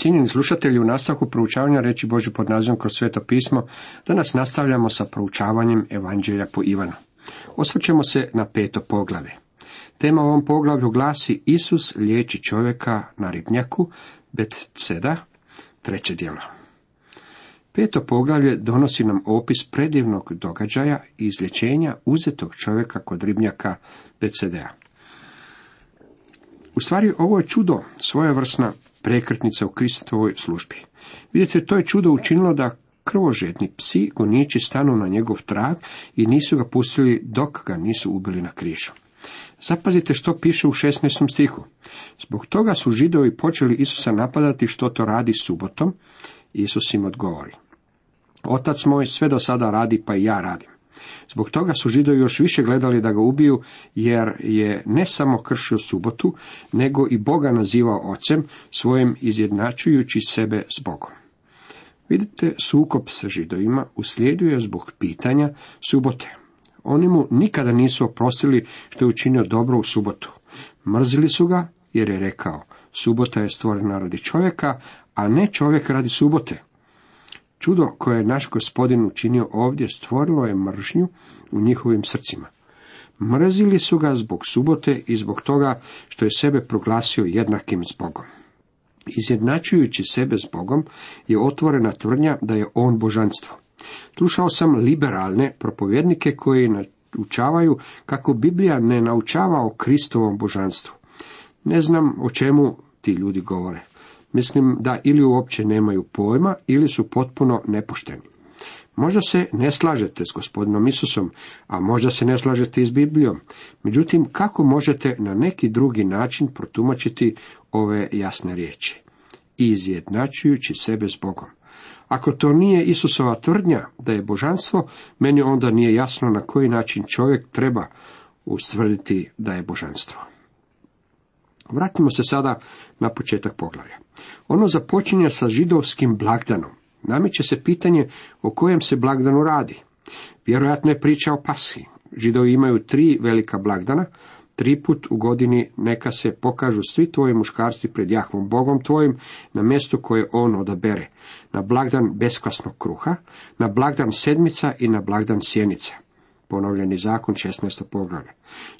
Cijenjeni slušatelji, u nastavku proučavanja reći Boži pod nazivom kroz sveto pismo, danas nastavljamo sa proučavanjem Evanđelja po Ivanu. Osvrćemo se na peto poglavlje. Tema u ovom poglavlju glasi Isus liječi čovjeka na ribnjaku, Betceda, treće djelo. Peto poglavlje donosi nam opis predivnog događaja i izlječenja uzetog čovjeka kod ribnjaka Betcedea. U stvari, ovo je čudo, svojevrsna prekretnica u Kristovoj službi. Vidite, to je čudo učinilo da krvožedni psi goniči stanu na njegov trag i nisu ga pustili dok ga nisu ubili na križu. Zapazite što piše u 16. stihu. Zbog toga su židovi počeli Isusa napadati što to radi subotom. Isus im odgovori. Otac moj sve do sada radi, pa i ja radim. Zbog toga su židovi još više gledali da ga ubiju, jer je ne samo kršio subotu, nego i Boga nazivao ocem, svojim izjednačujući sebe s Bogom. Vidite, sukop sa židovima uslijedio je zbog pitanja subote. Oni mu nikada nisu oprostili što je učinio dobro u subotu. Mrzili su ga jer je rekao, subota je stvorena radi čovjeka, a ne čovjek radi subote. Čudo koje je naš gospodin učinio ovdje stvorilo je mržnju u njihovim srcima. Mrzili su ga zbog subote i zbog toga što je sebe proglasio jednakim s Bogom. Izjednačujući sebe s Bogom je otvorena tvrdnja da je on božanstvo. Slušao sam liberalne propovjednike koji naučavaju kako Biblija ne naučava o Kristovom božanstvu. Ne znam o čemu ti ljudi govore. Mislim da ili uopće nemaju pojma ili su potpuno nepošteni. Možda se ne slažete s gospodinom Isusom, a možda se ne slažete i s Biblijom. Međutim, kako možete na neki drugi način protumačiti ove jasne riječi? Izjednačujući sebe s Bogom. Ako to nije Isusova tvrdnja da je božanstvo, meni onda nije jasno na koji način čovjek treba ustvrditi da je božanstvo. Vratimo se sada na početak poglavlja. Ono započinje sa židovskim blagdanom. Nameće se pitanje o kojem se blagdanu radi. Vjerojatno je priča o pasi. Židovi imaju tri velika blagdana, tri put u godini neka se pokažu svi tvoji muškarci pred Jahvom Bogom tvojim na mjestu koje on odabere, na blagdan beskvasnog kruha, na blagdan sedmica i na blagdan sjenica. Ponovljeni zakon 16. poglavlja.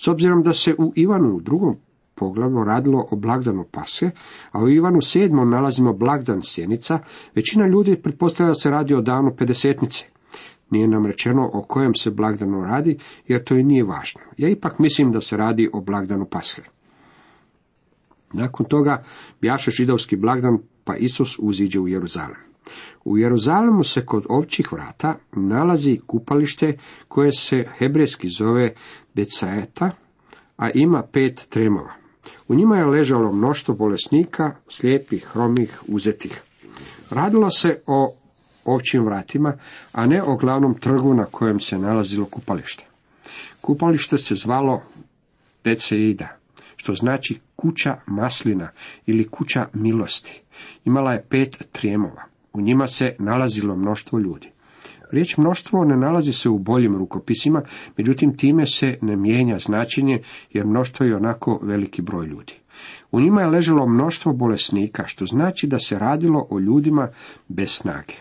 S obzirom da se u Ivanu u drugom poglavlju radilo o blagdanu Pase, a u Ivanu sedmom nalazimo blagdan Sjenica, većina ljudi pretpostavlja da se radi o danu pedesetnice. Nije nam rečeno o kojem se blagdanu radi, jer to i nije važno. Ja ipak mislim da se radi o blagdanu Pashe. Nakon toga bjaše židovski blagdan, pa Isus uziđe u Jeruzalem. U Jeruzalemu se kod ovčih vrata nalazi kupalište koje se hebrejski zove Becaeta, a ima pet tremova. U njima je ležalo mnoštvo bolesnika, slijepih, hromih, uzetih. Radilo se o ovčim vratima, a ne o glavnom trgu na kojem se nalazilo kupalište. Kupalište se zvalo Peceida, što znači kuća maslina ili kuća milosti. Imala je pet trijemova. U njima se nalazilo mnoštvo ljudi. Riječ mnoštvo ne nalazi se u boljim rukopisima, međutim time se ne mijenja značenje, jer mnoštvo je onako veliki broj ljudi. U njima je ležalo mnoštvo bolesnika, što znači da se radilo o ljudima bez snage.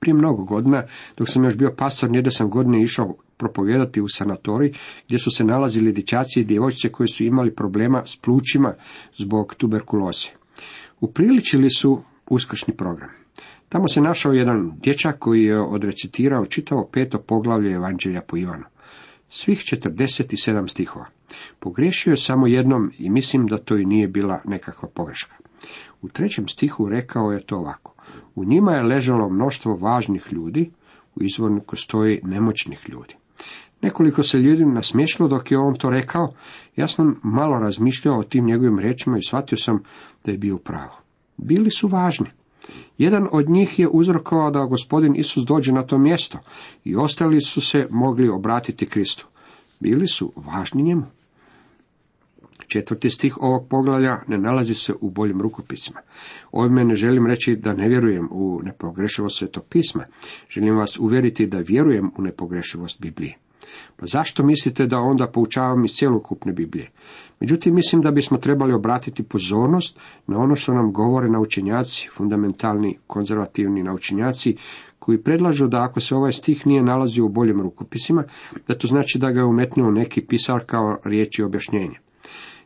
Prije mnogo godina, dok sam još bio pastor, nije sam godine išao propovijedati u sanatorij, gdje su se nalazili dječaci i djevojčice koji su imali problema s plućima zbog tuberkuloze. Upriličili su uskršnji program. Tamo se našao jedan dječak koji je odrecitirao čitavo peto poglavlje Evanđelja po Ivanu. Svih 47 stihova. Pogriješio je samo jednom i mislim da to i nije bila nekakva pogreška. U trećem stihu rekao je to ovako. U njima je ležalo mnoštvo važnih ljudi, u izvorniku stoji nemoćnih ljudi. Nekoliko se ljudi nasmiješilo dok je on to rekao, ja sam malo razmišljao o tim njegovim riječima i shvatio sam da je bio pravo. Bili su važni. Jedan od njih je uzrokovao da gospodin Isus dođe na to mjesto i ostali su se mogli obratiti Kristu. Bili su važni njemu. Četvrti stih ovog poglavlja ne nalazi se u boljim rukopisima. Ovime ne želim reći da ne vjerujem u nepogrešivost svetopisma. Želim vas uvjeriti da vjerujem u nepogrešivost Biblije. Pa zašto mislite da onda poučavam iz cjelokupne Biblije? Međutim, mislim da bismo trebali obratiti pozornost na ono što nam govore naučenjaci, fundamentalni, konzervativni naučenjaci, koji predlažu da ako se ovaj stih nije nalazio u boljim rukopisima, da to znači da ga je umetnuo neki pisar kao riječi objašnjenja.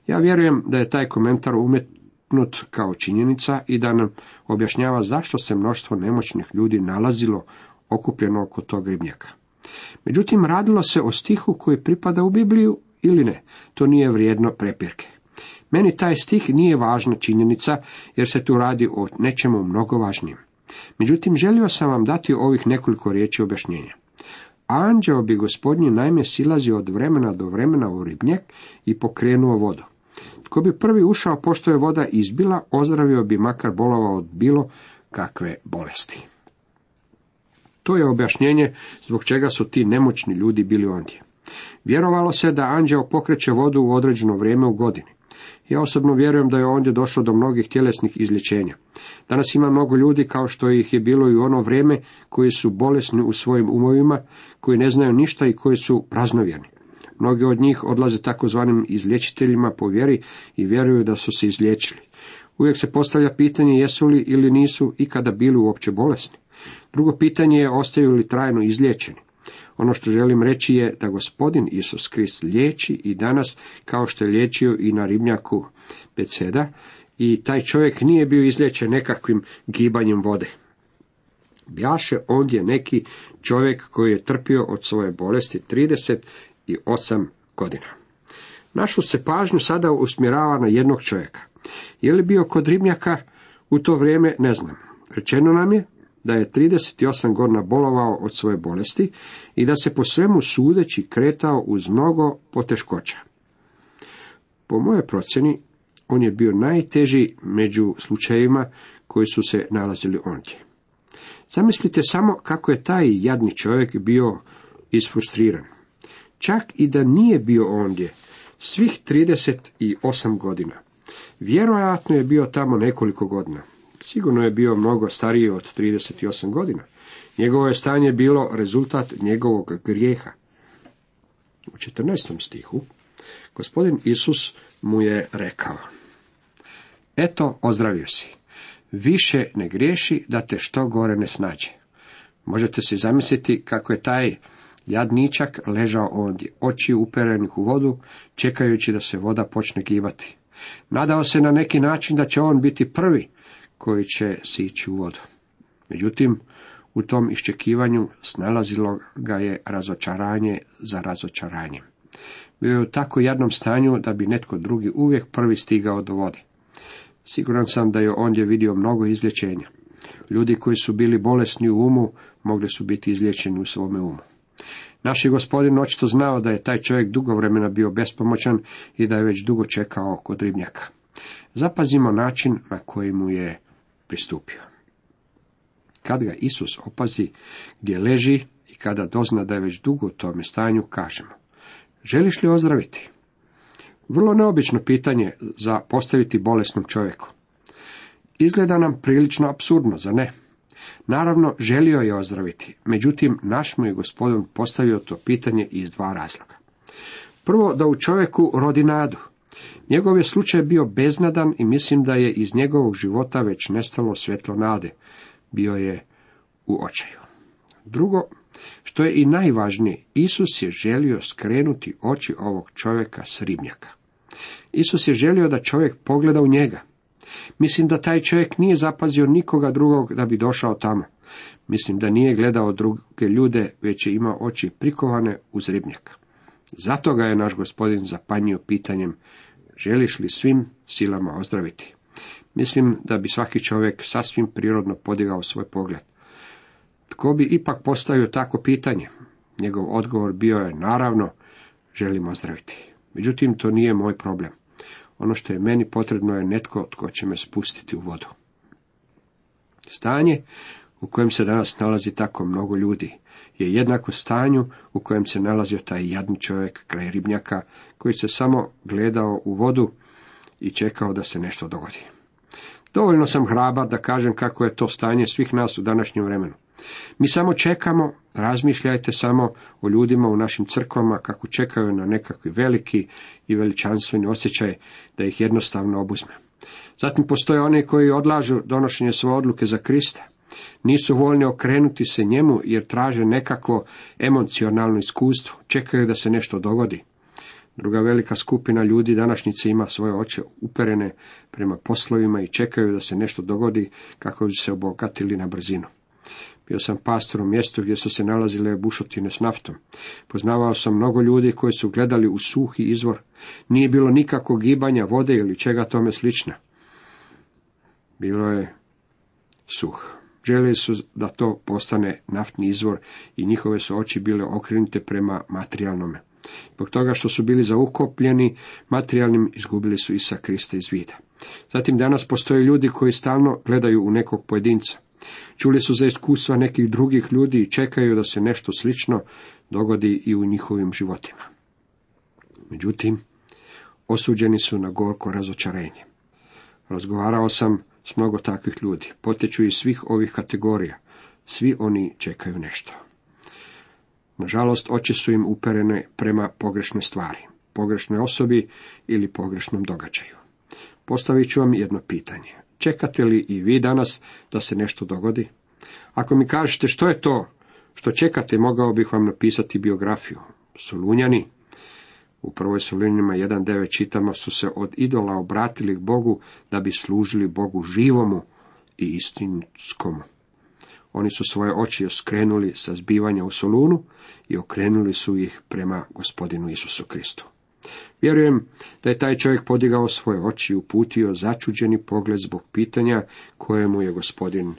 Ja vjerujem da je taj komentar umetnut kao činjenica i da nam objašnjava zašto se mnoštvo nemoćnih ljudi nalazilo okupljeno oko tog ribnjaka. Međutim, radilo se o stihu koji pripada u Bibliju ili ne. To nije vrijedno prepirke. Meni taj stih nije važna činjenica, jer se tu radi o nečemu mnogo važnijem. Međutim, želio sam vam dati ovih nekoliko riječi objašnjenja. Anđeo bi gospodnji najme silazio od vremena do vremena u ribnjak i pokrenuo vodu. Tko bi prvi ušao pošto je voda izbila, ozdravio bi makar bolovao od bilo kakve bolesti. To je objašnjenje zbog čega su ti nemoćni ljudi bili ondje. Vjerovalo se da anđeo pokreće vodu u određeno vrijeme u godini. Ja osobno vjerujem da je ondje došlo do mnogih tjelesnih izlječenja. Danas ima mnogo ljudi kao što ih je bilo i u ono vrijeme koji su bolesni u svojim umovima, koji ne znaju ništa i koji su praznovjerni. Mnogi od njih odlaze takozvanim izlječiteljima po vjeri i vjeruju da su se izliječili. Uvijek se postavlja pitanje jesu li ili nisu ikada bili uopće bolesni. Drugo pitanje je ostaju li trajno izliječeni. Ono što želim reći je da gospodin Isus Krist liječi i danas kao što je liječio i na ribnjaku Beceda i taj čovjek nije bio izliječen nekakvim gibanjem vode. Bjaše ondje neki čovjek koji je trpio od svoje bolesti 38 godina. Našu se pažnju sada usmjerava na jednog čovjeka. Je li bio kod ribnjaka u to vrijeme, ne znam. Rečeno nam je da je 38 godina bolovao od svoje bolesti i da se po svemu sudeći kretao uz mnogo poteškoća. Po moje procjeni, on je bio najteži među slučajevima koji su se nalazili ondje. Zamislite samo kako je taj jadni čovjek bio isfrustriran. Čak i da nije bio ondje, svih 38 godina. Vjerojatno je bio tamo nekoliko godina. Sigurno je bio mnogo stariji od 38 godina. Njegovo je stanje bilo rezultat njegovog grijeha. U 14. stihu gospodin Isus mu je rekao Eto, ozdravio si. Više ne griješi da te što gore ne snađe. Možete si zamisliti kako je taj jadničak ležao ondje, oči uperenih u vodu, čekajući da se voda počne gibati. Nadao se na neki način da će on biti prvi koji će sići u vodu. Međutim, u tom iščekivanju snalazilo ga je razočaranje za razočaranjem. Bio je u tako jednom stanju da bi netko drugi uvijek prvi stigao do vode. Siguran sam da je ondje vidio mnogo izlječenja. Ljudi koji su bili bolesni u umu mogli su biti izlječeni u svome umu. Naš je gospodin očito znao da je taj čovjek dugo vremena bio bespomoćan i da je već dugo čekao kod ribnjaka. Zapazimo način na koji mu je pristupio. Kad ga Isus opazi gdje leži i kada dozna da je već dugo u tome stanju, kažemo, želiš li ozdraviti? Vrlo neobično pitanje za postaviti bolesnom čovjeku. Izgleda nam prilično absurdno, za ne? Naravno, želio je ozdraviti, međutim, naš mu je gospodin postavio to pitanje iz dva razloga. Prvo, da u čovjeku rodi nadu. Njegov je slučaj bio beznadan i mislim da je iz njegovog života već nestalo svjetlo nade. Bio je u očaju. Drugo, što je i najvažnije, Isus je želio skrenuti oči ovog čovjeka s ribnjaka. Isus je želio da čovjek pogleda u njega. Mislim da taj čovjek nije zapazio nikoga drugog da bi došao tamo. Mislim da nije gledao druge ljude, već je imao oči prikovane uz ribnjak. Zato ga je naš gospodin zapanjio pitanjem, želiš li svim silama ozdraviti? Mislim da bi svaki čovjek sasvim prirodno podigao svoj pogled. Tko bi ipak postavio tako pitanje? Njegov odgovor bio je, naravno, želim ozdraviti. Međutim, to nije moj problem. Ono što je meni potrebno je netko tko će me spustiti u vodu. Stanje u kojem se danas nalazi tako mnogo ljudi je jednako stanju u kojem se nalazio taj jadni čovjek kraj ribnjaka koji se samo gledao u vodu i čekao da se nešto dogodi. Dovoljno sam hrabar da kažem kako je to stanje svih nas u današnjem vremenu. Mi samo čekamo, razmišljajte samo o ljudima u našim crkvama kako čekaju na nekakvi veliki i veličanstveni osjećaj da ih jednostavno obuzme. Zatim postoje oni koji odlažu donošenje svoje odluke za Krista. Nisu voljni okrenuti se njemu jer traže nekakvo emocionalno iskustvo, čekaju da se nešto dogodi. Druga velika skupina ljudi današnjice ima svoje oči uperene prema poslovima i čekaju da se nešto dogodi kako bi se obogatili na brzinu. Bio sam pastor u mjestu gdje su se nalazile bušotine s naftom. Poznavao sam mnogo ljudi koji su gledali u suhi izvor. Nije bilo nikakvog gibanja vode ili čega tome slično. Bilo je suh. Željeli su da to postane naftni izvor i njihove su oči bile okrenute prema materijalnome. Zbog toga što su bili zaukopljeni materijalnim, izgubili su Isa Krista iz vida. Zatim danas postoje ljudi koji stalno gledaju u nekog pojedinca. Čuli su za iskustva nekih drugih ljudi i čekaju da se nešto slično dogodi i u njihovim životima. Međutim, osuđeni su na gorko razočarenje. Razgovarao sam s mnogo takvih ljudi, poteču iz svih ovih kategorija. Svi oni čekaju nešto. Nažalost, oči su im uperene prema pogrešnoj stvari, pogrešnoj osobi ili pogrešnom događaju. Postavit ću vam jedno pitanje. Čekate li i vi danas da se nešto dogodi? Ako mi kažete što je to što čekate, mogao bih vam napisati biografiju. Solunjani, u prvoj Solunjanima 1.9 čitamo su se od idola obratili k Bogu da bi služili Bogu živomu i istinskomu. Oni su svoje oči skrenuli sa zbivanja u Solunu i okrenuli su ih prema gospodinu Isusu Kristu. Vjerujem da je taj čovjek podigao svoje oči i uputio začuđeni pogled zbog pitanja koje mu je gospodin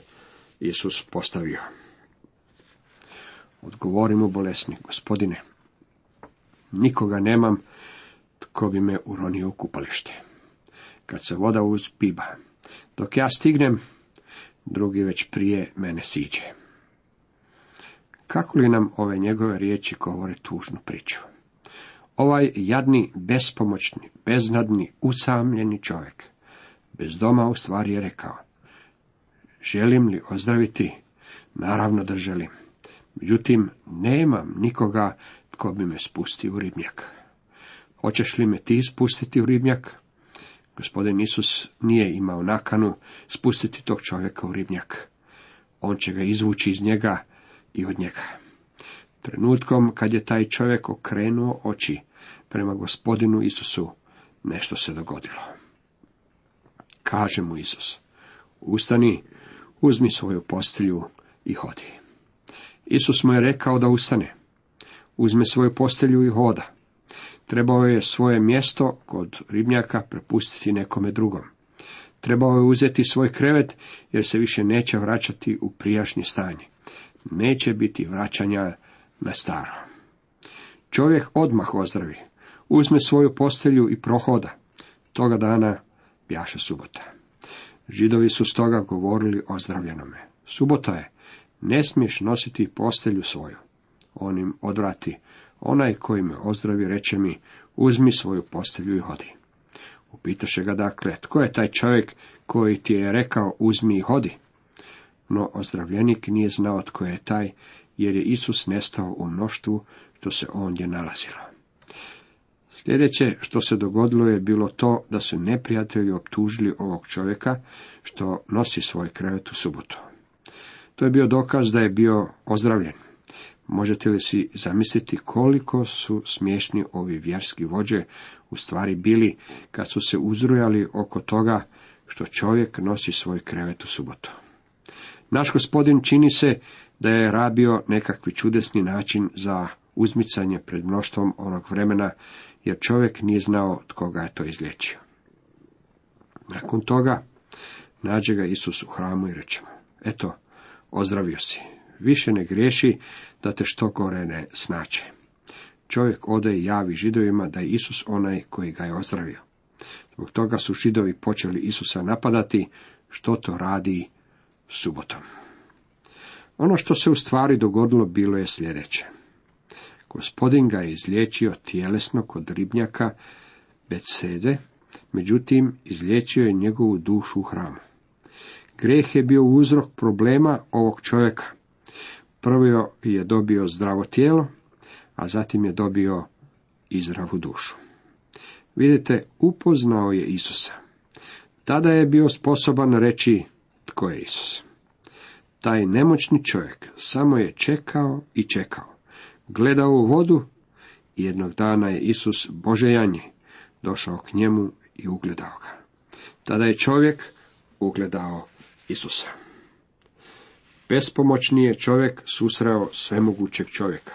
Isus postavio. Odgovori mu bolesni, gospodine, nikoga nemam tko bi me uronio u kupalište. Kad se voda uzbiba, dok ja stignem, drugi već prije mene siđe. Kako li nam ove njegove riječi govore tužnu priču? Ovaj jadni, bespomoćni, beznadni, usamljeni čovjek, bez doma u stvari je rekao, želim li ozdraviti? Naravno da želim. Međutim, nemam nikoga tko bi me spustio u ribnjak. Hoćeš li me ti spustiti u ribnjak? Gospodin Isus nije imao nakanu spustiti tog čovjeka u ribnjak. On će ga izvući iz njega i od njega. Trenutkom kad je taj čovjek okrenuo oči prema gospodinu Isusu, nešto se dogodilo. Kaže mu Isus, ustani, uzmi svoju postelju i hodi. Isus mu je rekao da ustane. Uzme svoju postelju i hoda. Trebao je svoje mjesto kod ribnjaka prepustiti nekome drugom. Trebao je uzeti svoj krevet jer se više neće vraćati u prijašnje stanje. Neće biti vraćanja na staro. Čovjek odmah ozdravi, uzme svoju postelju i prohoda. Toga dana bjaše subota. Židovi su stoga govorili o zdravljenome. Subota je, ne smiješ nositi postelju svoju. On im odvrati, onaj koji me ozdravi reče mi, uzmi svoju postelju i hodi. Upitaše ga dakle, tko je taj čovjek koji ti je rekao uzmi i hodi? No ozdravljenik nije znao tko je taj, jer je Isus nestao u mnoštvu što se ondje nalazilo. Sljedeće što se dogodilo je bilo to da su neprijatelji optužili ovog čovjeka što nosi svoj krevet u subotu. To je bio dokaz da je bio ozdravljen. Možete li si zamisliti koliko su smiješni ovi vjerski vođe u stvari bili kad su se uzrujali oko toga što čovjek nosi svoj krevet u subotu. Naš gospodin čini se da je rabio nekakvi čudesni način za uzmicanje pred mnoštvom onog vremena, jer čovjek nije znao tko ga je to izlječio. Nakon toga nađe ga Isus u hramu i reče mu, eto, ozdravio si, više ne griješi da te što gore ne snače. Čovjek ode i javi židovima da je Isus onaj koji ga je ozdravio. Zbog toga su židovi počeli Isusa napadati, što to radi subotom. Ono što se u stvari dogodilo bilo je sljedeće. Gospodin ga je izliječio tjelesno kod ribnjaka Betsede, međutim izliječio je njegovu dušu u hramu. Greh je bio uzrok problema ovog čovjeka. Prvo je dobio zdravo tijelo, a zatim je dobio i zdravu dušu. Vidite, upoznao je Isusa. Tada je bio sposoban reći tko je Isus. Taj nemoćni čovjek samo je čekao i čekao. Gledao u vodu i jednog dana je Isus Bože janje došao k njemu i ugledao ga. Tada je čovjek ugledao Isusa. Bespomoćni je čovjek susreo svemogućeg čovjeka.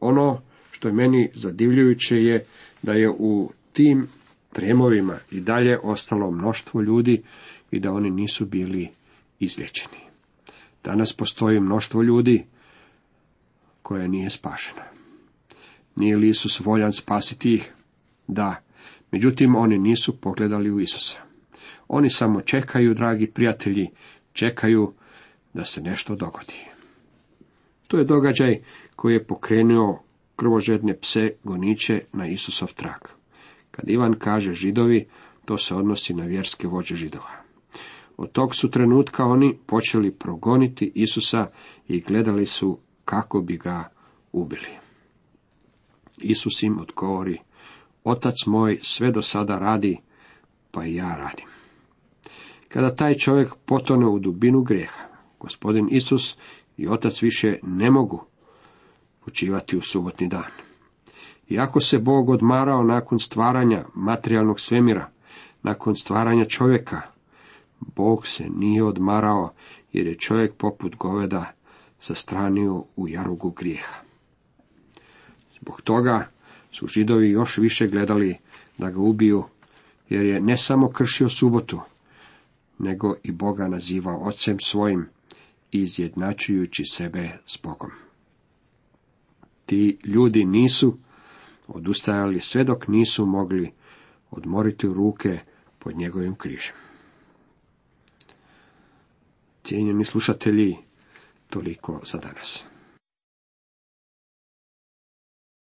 Ono što je meni zadivljujuće je da je u tim tremovima i dalje ostalo mnoštvo ljudi i da oni nisu bili izlječeni. Danas postoji mnoštvo ljudi koje nije spašeno. Nije li Isus voljan spasiti ih? Da. Međutim, oni nisu pogledali u Isusa. Oni samo čekaju, dragi prijatelji, čekaju da se nešto dogodi. To je događaj koji je pokrenuo krvožedne pse goniče na Isusov trak. Kad Ivan kaže židovi, to se odnosi na vjerske vođe židova. Od tog su trenutka oni počeli progoniti Isusa i gledali su kako bi ga ubili. Isus im odgovori, Otac moj sve do sada radi, pa i ja radim. Kada taj čovjek potone u dubinu grijeha, gospodin Isus i Otac više ne mogu počivati u subotni dan. Iako se Bog odmarao nakon stvaranja materijalnog svemira, nakon stvaranja čovjeka, Bog se nije odmarao jer je čovjek poput goveda straniju u jarugu grijeha. Zbog toga su židovi još više gledali da ga ubiju, jer je ne samo kršio subotu, nego i Boga nazivao ocem svojim, izjednačujući sebe s Bogom. Ti ljudi nisu odustajali sve dok nisu mogli odmoriti ruke pod njegovim križem. Cijenjeni slušatelji, toliko za danas.